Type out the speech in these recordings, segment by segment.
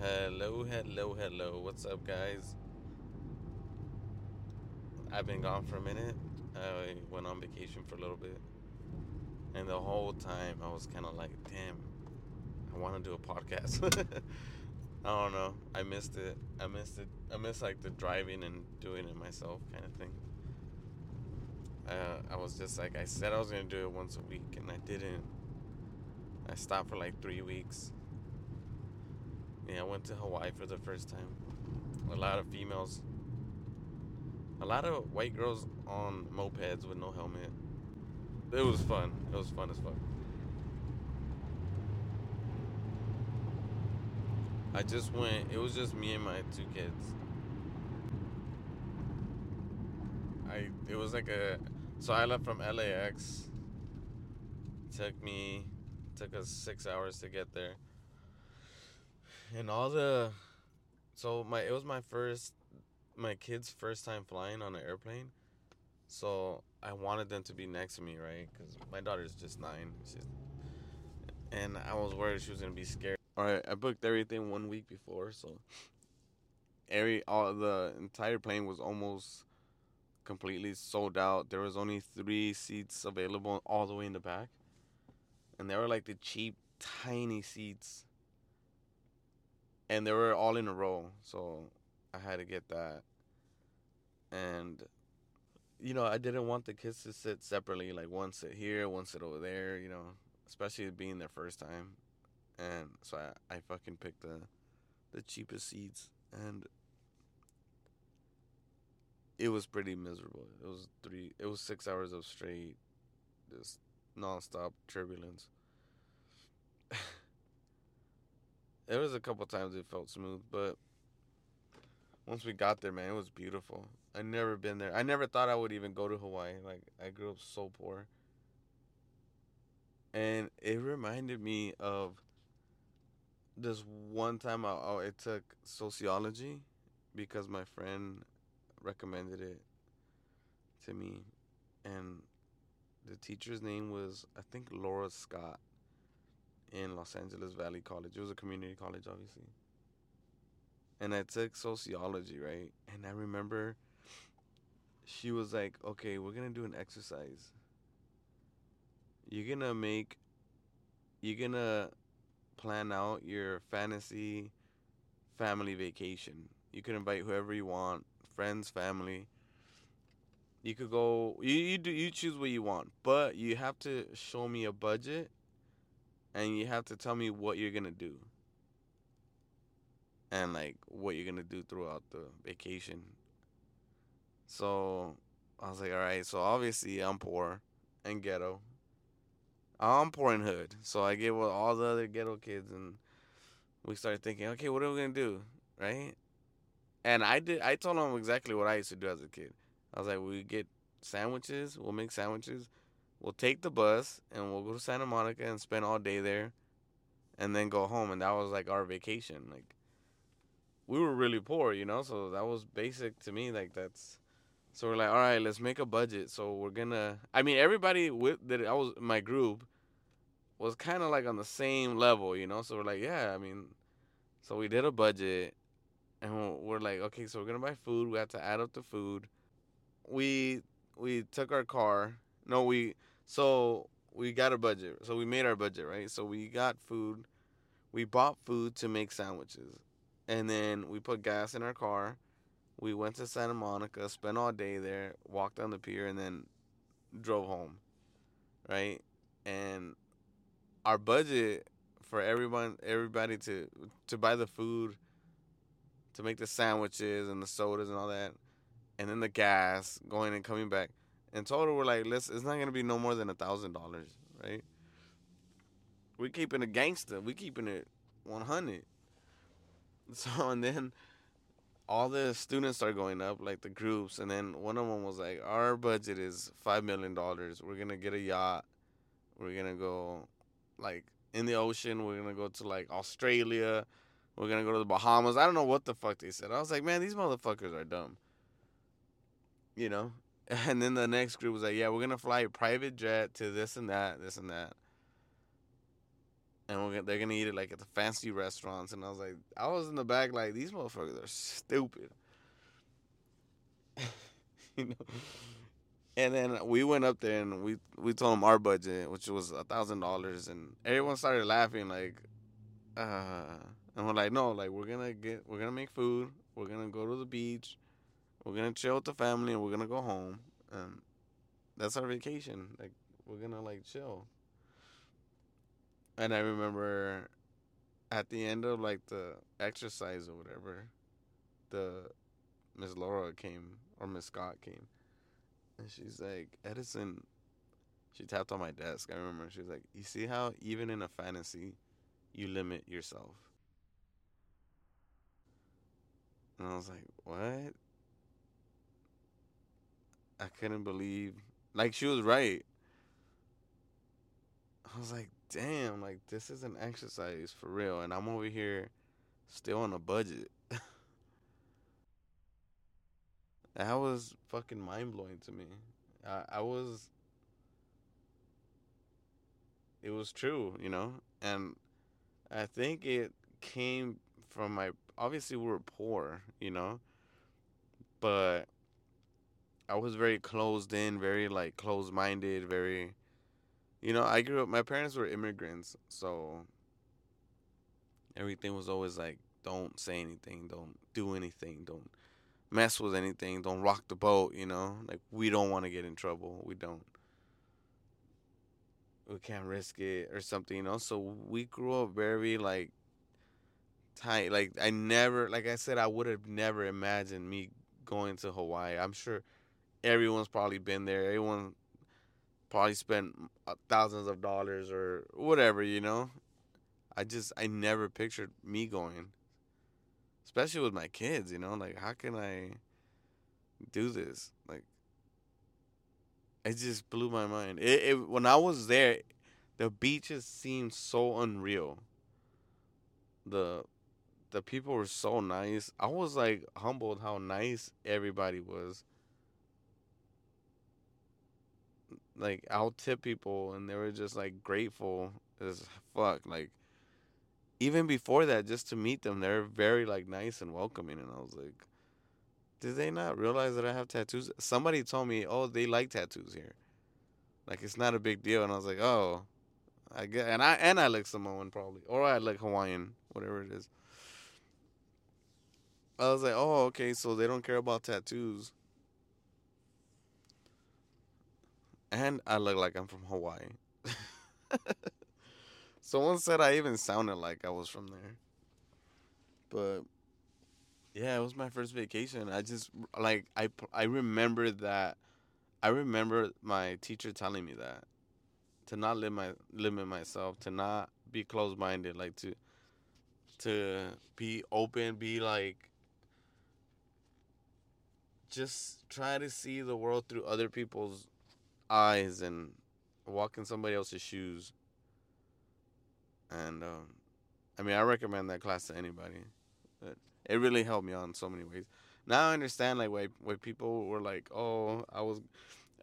Hello, hello, hello. What's up, guys? I've been gone for a minute. I went on vacation for a little bit. And the whole time I was kind of like, damn, I want to do a podcast. I don't know. I missed it. I missed it. I missed like the driving and doing it myself kind of thing. Uh, I was just like, I said I was going to do it once a week and I didn't. I stopped for like three weeks yeah, I went to Hawaii for the first time. A lot of females. A lot of white girls on mopeds with no helmet. It was fun. It was fun as fuck. I just went, it was just me and my two kids. I, it was like a, so I left from LAX. Took me, took us six hours to get there and all the so my it was my first my kids first time flying on an airplane. So i wanted them to be next to me right? Because my daughter's just nine. She's, and i was worried she was gonna be scared. All right i booked everything one week before so every all the entire plane was almost completely sold out. There was only three seats available all the way in the back. And they were like the cheap tiny seats and they were all in a row, so I had to get that. And you know, I didn't want the kids to sit separately, like one sit here, one sit over there, you know, especially being their first time. And so I, I fucking picked the the cheapest seats and it was pretty miserable. It was three it was six hours of straight just nonstop turbulence. There was a couple times it felt smooth, but once we got there, man, it was beautiful. I never been there. I never thought I would even go to Hawaii. Like I grew up so poor. And it reminded me of this one time I, oh, I took sociology because my friend recommended it to me and the teacher's name was I think Laura Scott in Los Angeles Valley College. It was a community college, obviously. And I took sociology, right? And I remember she was like, okay, we're going to do an exercise. You're going to make, you're going to plan out your fantasy family vacation. You can invite whoever you want, friends, family. You could go. You you do you choose what you want, but you have to show me a budget and you have to tell me what you're gonna do. And like what you're gonna do throughout the vacation. So i was like all right so obviously i'm poor and ghetto. I'm poor and hood so i get with all the other ghetto kids and we started thinking okay what are we gonna do? Right? And i did i told them exactly what i used to do as a kid. I was like we get sandwiches we'll make sandwiches we'll take the bus and we'll go to Santa Monica and spend all day there and then go home. And that was like our vacation. Like we were really poor you know? So that was basic to me like that's so we're like all right let's make a budget. So we're gonna i mean everybody with that i was my group was kind of like on the same level you know? So we're like yeah i mean so we did a budget and we're like okay so we're gonna buy food. We have to add up the food. We we took our car no we so we got a budget. So we made our budget, right? So we got food. We bought food to make sandwiches. And then we put gas in our car. We went to Santa Monica, spent all day there, walked on the pier, and then drove home. Right? And our budget for everyone everybody to to buy the food, to make the sandwiches and the sodas and all that, and then the gas going and coming back in total, we're like, let's. It's not gonna be no more than a thousand dollars, right? We're keeping it gangster. We're keeping it one hundred. So and then all the students start going up, like the groups, and then one of them was like, "Our budget is five million dollars. We're gonna get a yacht. We're gonna go, like, in the ocean. We're gonna go to like Australia. We're gonna go to the Bahamas. I don't know what the fuck they said. I was like, man, these motherfuckers are dumb. You know, and then the next group was like, yeah, we're gonna fly a private jet to this and that, this and that. and we're, gonna- they're gonna eat it like at the fancy restaurants. And I was like, I was in the back like these motherfuckers are stupid. you know. And then we went up there and we we told them our budget, which was a thousand dollars, and everyone started laughing like, uh, and we're like, no, like we're gonna get, we're gonna make food, we're gonna go to the beach, we're gonna chill with the family, and we're gonna go home, and that's our vacation. Like we're gonna like chill. And I remember at the end of like the exercise or whatever, the Miss Laura came or Miss Scott came, and she's like, Edison. She tapped on my desk. I remember. She was like, "You see how even in a fantasy, you limit yourself." And I was like, "What?" I couldn't believe. Like she was right. I was like, "Damn! Like this is an exercise for real," and I'm over here, still on a budget. That was fucking mind blowing to me. I, I was. It was true, you know, and I think it came from my. Obviously, we were poor, you know, but I was very closed in, very like closed minded, very. You know, I grew up. My parents were immigrants, so everything was always like, don't say anything, don't do anything, don't mess with anything, don't rock the boat, you know? Like we don't want to get in trouble. We don't we can't risk it or something, you know? So we grew up very like tight. Like I never like I said I would have never imagined me going to Hawaii. I'm sure everyone's probably been there. Everyone probably spent uh, thousands of dollars or whatever, you know? I just I never pictured me going especially with my kids, you know, like how can I do this? Like it just blew my mind. It, it when I was there, the beaches seemed so unreal. The the people were so nice. I was like humbled how nice everybody was. Like I'll tip people and they were just like grateful as fuck. Like even before that, just to meet them, they're very like nice and welcoming. And I was like, did they not realize that I have tattoos? Somebody told me, oh, they like tattoos here. Like it's not a big deal. And I was like, oh, I get, and I and I like Samoan probably, or I like Hawaiian, whatever it is. I was like, oh, okay, so they don't care about tattoos. And I look like I'm from Hawaii. Someone said I even sounded like I was from there. But yeah, it was my first vacation. I just like I I remember that I remember my teacher telling me that to not limit my limit myself, to not be closed minded, like to to be open, be like just try to see the world through other people's eyes and walk in somebody else's shoes. And um, I mean, I recommend that class to anybody. But it really helped me out in so many ways. Now I understand like why why people were like, oh, I was.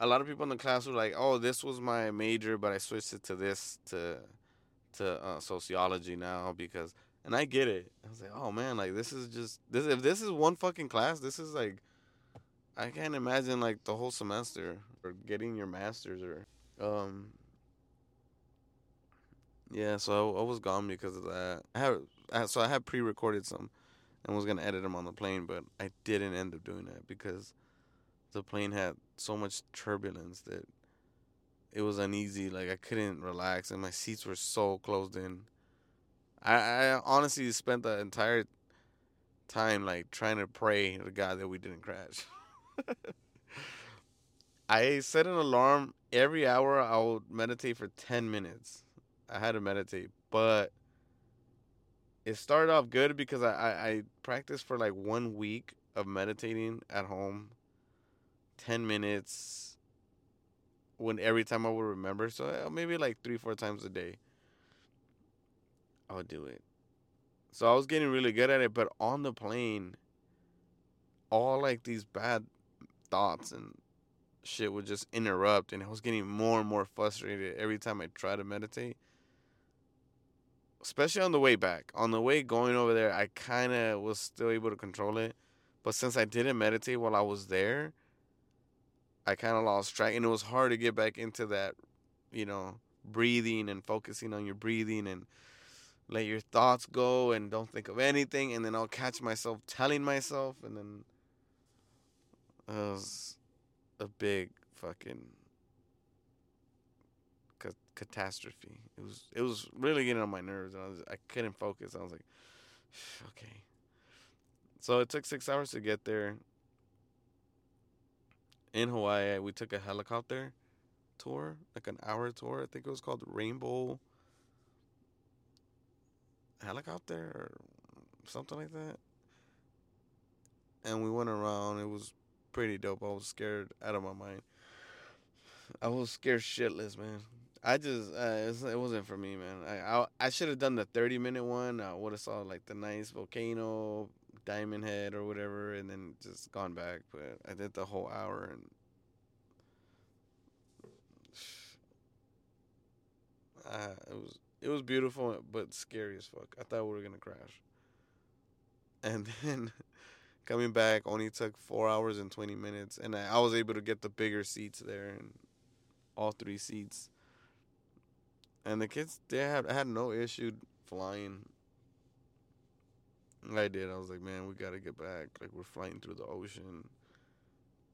A lot of people in the class were like, oh, this was my major, but I switched it to this to to uh, sociology now because. And I get it. I was like, oh man, like this is just this. If this is one fucking class, this is like, I can't imagine like the whole semester or getting your masters or um yeah, so I, was gone because of that. I have I, so I had pre-recorded some, and was gonna edit them on the plane, but I didn't end up doing that because the plane had so much turbulence that it was uneasy. Like I couldn't relax, and my seats were so closed in. I, I honestly spent the entire time like trying to pray to God that we didn't crash. I set an alarm every hour. I would meditate for ten minutes I had to meditate, but it started off good because I, I, I practiced for like one week of meditating at home, ten minutes. When every time I would remember, so uh, maybe like three four times a day, I would do it. So I was getting really good at it, but on the plane, all like these bad thoughts and shit would just interrupt, and I was getting more and more frustrated every time I tried to meditate. Especially on the way back. On the way going over there, I kind of was still able to control it, but since I didn't meditate while I was there, I kind of lost track, and it was hard to get back into that, you know, breathing and focusing on your breathing and let your thoughts go and don't think of anything, and then I'll catch myself telling myself, and then uh, was a big fucking ca- catastrophe. It was it was really getting on my nerves, and I was I couldn't focus. I was like, okay. So it took six hours to get there. In Hawaii, we took a helicopter tour, like an hour tour. I think it was called Rainbow Helicopter or something like that. And we went around. It was pretty dope. I was scared out of my mind. I was scared shitless, man. I just uh, it wasn't for me, man. I I, I should have done the thirty minute one. I would have saw like the nice volcano, Diamond Head or whatever, and then just gone back. But I did the whole hour and. Uh, it was it was beautiful but scary as fuck. I thought we were gonna crash. And then coming back only took four hours and twenty minutes, and I, was able to get the bigger seats there and all three seats. And the kids they had had no issue flying. I did. I was like, man, we gotta get back. Like we're flying through the ocean,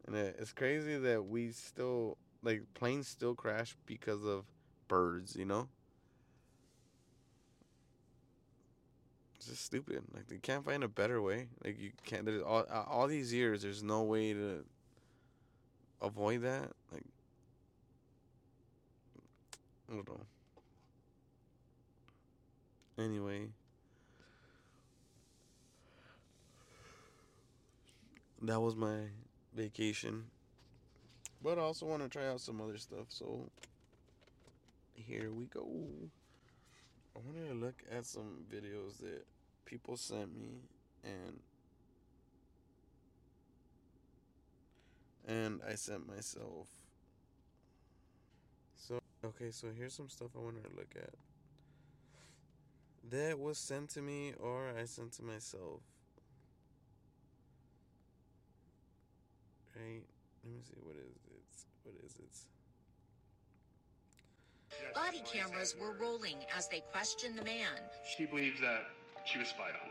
and it, it's crazy that we still like planes still crash because of birds. You know. Just stupid. Like they can't find a better way. Like you can't. There's all uh, all these years. There's no way to avoid that. Like I don't know. Anyway. That was my vacation. But I also want to try out some other stuff, so here we go. I wanted to look at some videos that people sent me and and I sent myself. So okay, so here's some stuff I wanted to look at. That was sent to me or I sent to myself. Right? Let me see what is it? What is it? Body cameras were rolling as they questioned the man. She believes that she was spied on.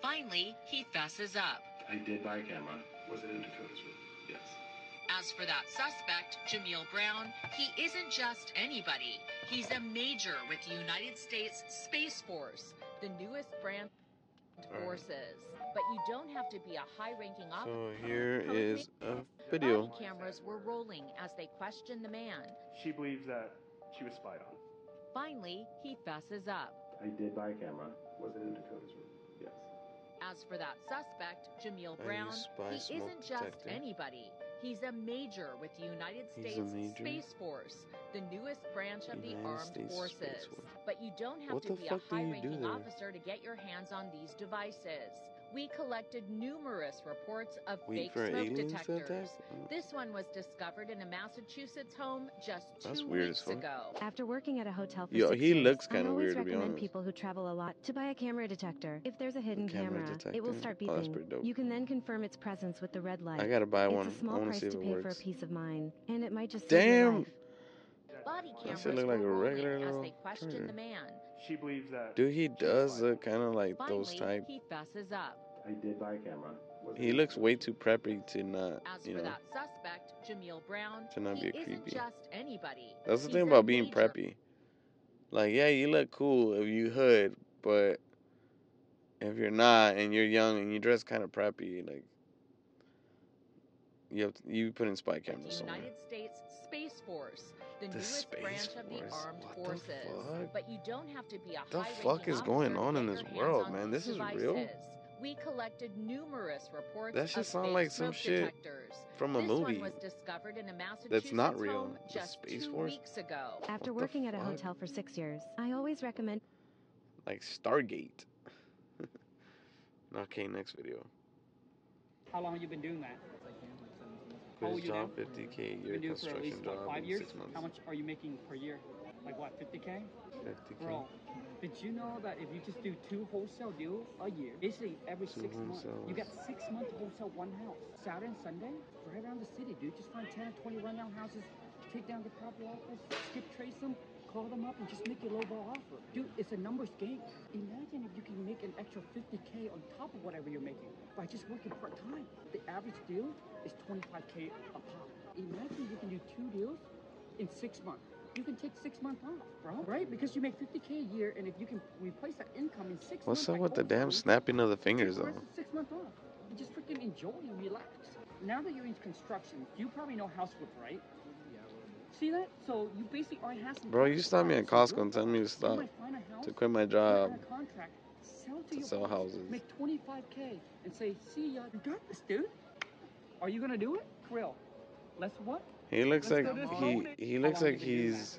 Finally, he fesses up. I did buy a camera. Was it in Dakota's room? Yes. As for that suspect, Jameel Brown, he isn't just anybody. He's a major with the United States Space Force, the newest branch of Alright. forces. But you don't have to be a high-ranking officer. So here Code is a Body video. cameras were rolling as they questioned the man. She believes that she was spied on. Finally, he fesses up. I did buy a camera. Was it in Dakota's room? Yes. As for that suspect, Jameel Brown, he isn't just detector. anybody. He's a major with the United States? Space Force, the newest branch of the Armed States Forces. Force. But you don't have What to be a fuck do you do high-ranking officer to get your hands on these devices. We collected numerous reports of Wait fake smoke detectors. Oh. This one was discovered in a Massachusetts home just two That's weird as weeks fuck. ago. After working at a hotel for Yo, six he years, looks I kinda always weird, to be recommend people who travel a lot to buy a camera detector. If there's a hidden camera camera, it will detector? start Oh, that's beeping. pretty dope. you can then confirm its presence with the red light. I gotta buy it's one. a I small wanna price see if to it pay for a works. peace of mind, and it might just save your Damn! life. Body That cameras shit look like a regular as little they questioned trigger. the man. She believes that. Dude, he does look kind of like those type. he fesses up. I did buy a camera. He looks way too preppy to not, As you for know. that suspect, Jameel Brown, To not be a creepy. just anybody. That's the He's thing about being major- preppy. Like, yeah, you look cool if you hood, but if you're not and you're young and you dress kind of preppy, like you have to, you put in spy cameras the somewhere. United States Space Force, the, The newest Space branch of the Force? armed What the forces. fuck? But you don't have to be a The high-ranking fuck is going on in this world, man? these This is real? We collected numerous reports That should sound like some shit detectors. From a this movie. one was discovered in a Massachusetts not real. home The just Space two Force? weeks ago. After What the working at a hotel for six years, I always recommend Like Stargate. okay, next video. How long have you been doing that? You job, now? 50k You've year been doing for at construction least what, five years? How much are you making per year? Like what, 50k? 50k. Bro, Did you know that if you just do two wholesale deals a year, basically every Two six months, you get six months to wholesale one house. Saturday and Sunday, right around the city, dude. Just find 10 or 20 rundown houses, take down the property offers, skip trace them, call them up, and just make your lowball offer. Dude, it's a numbers game. Imagine if you can make an extra 50K on top of whatever you're making by just working part time. The average deal is 25K a pop. Imagine you can do two deals in six months. You can take six months off, bro. Right? Because you make 50K a year, and if you can replace that income in six What's months. What's up with the damn snapping of the fingers though? six months off. Just freaking enjoy and relax. Now that you're in construction, you probably know house flip, right? See that? So you basically already have some. Bro, you cash stopped me at Costco and told me to stop might find a house, to quit my job. contract, sell to, to your sell boss, houses. Make 25k and say, "See ya, you got this, dude." Are you gonna do it? For real? Let's what? He looks Let's like he he looks like you been doing he's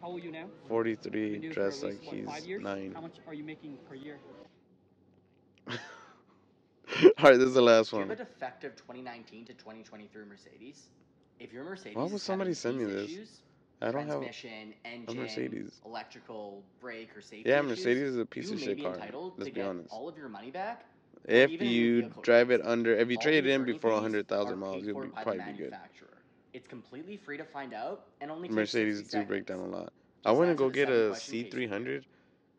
How old are you now? 43, Been for dressed at like what, he's nine. How much are you making per year? All right, this is the last Do you have a defective 2019 to 2023 Mercedes? If your Mercedes Why would somebody send me this? issues, I don't have engine, Mercedes. electrical, brake, or safety Yeah, issues, Mercedes is a piece of shit car. Let's be honest. all of your money back. If a you drive it under, if you trade it in before fees 100,000 miles, you'll be probably be good. It's completely free to find out and only Mercedes do break down a lot. I want to go get a question case review. C300,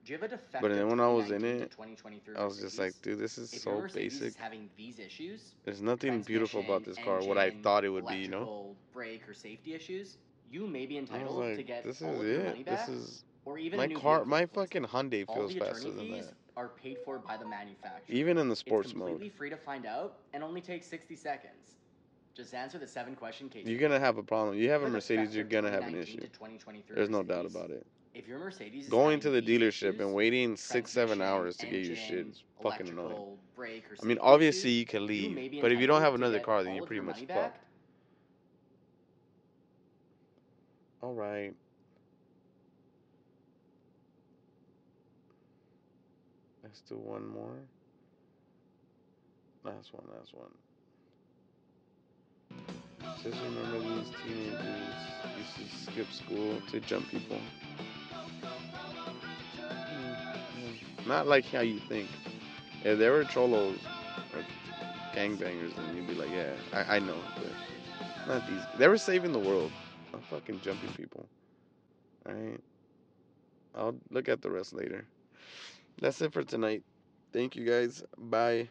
Do you have a defective but then when I was in it, 2023 I was just like, dude, this is if so basic. is having these issues, There's nothing beautiful about this car. What I thought it would be, you know. brake, or safety issues, you may be entitled to get this all is of your money it. This back, is or even my car. My fucking Hyundai feels faster than that. are paid for by the manufacturer. Even in the sports it's mode. completely free to find out and only takes 60 seconds. Just answer the seven question case. You're gonna have a problem. You have a Mercedes, you're gonna have an issue. to 2023 There's no doubt about it. If your Mercedes Going to the dealership and waiting six, seven hours to get your shit is fucking annoying. I mean, obviously you can leave, but if you don't have another car, then you're pretty much fucked. All right. Let's do one more. Last one, last one. Just remember these teenagers used to skip school to jump people. Mm, Not like how you think. If they were cholos or gangbangers, then you'd be like, yeah, I, I know, but not these. They were saving the world. Not fucking jumping people. Alright. I'll look at the rest later. That's it for tonight. Thank you guys. Bye.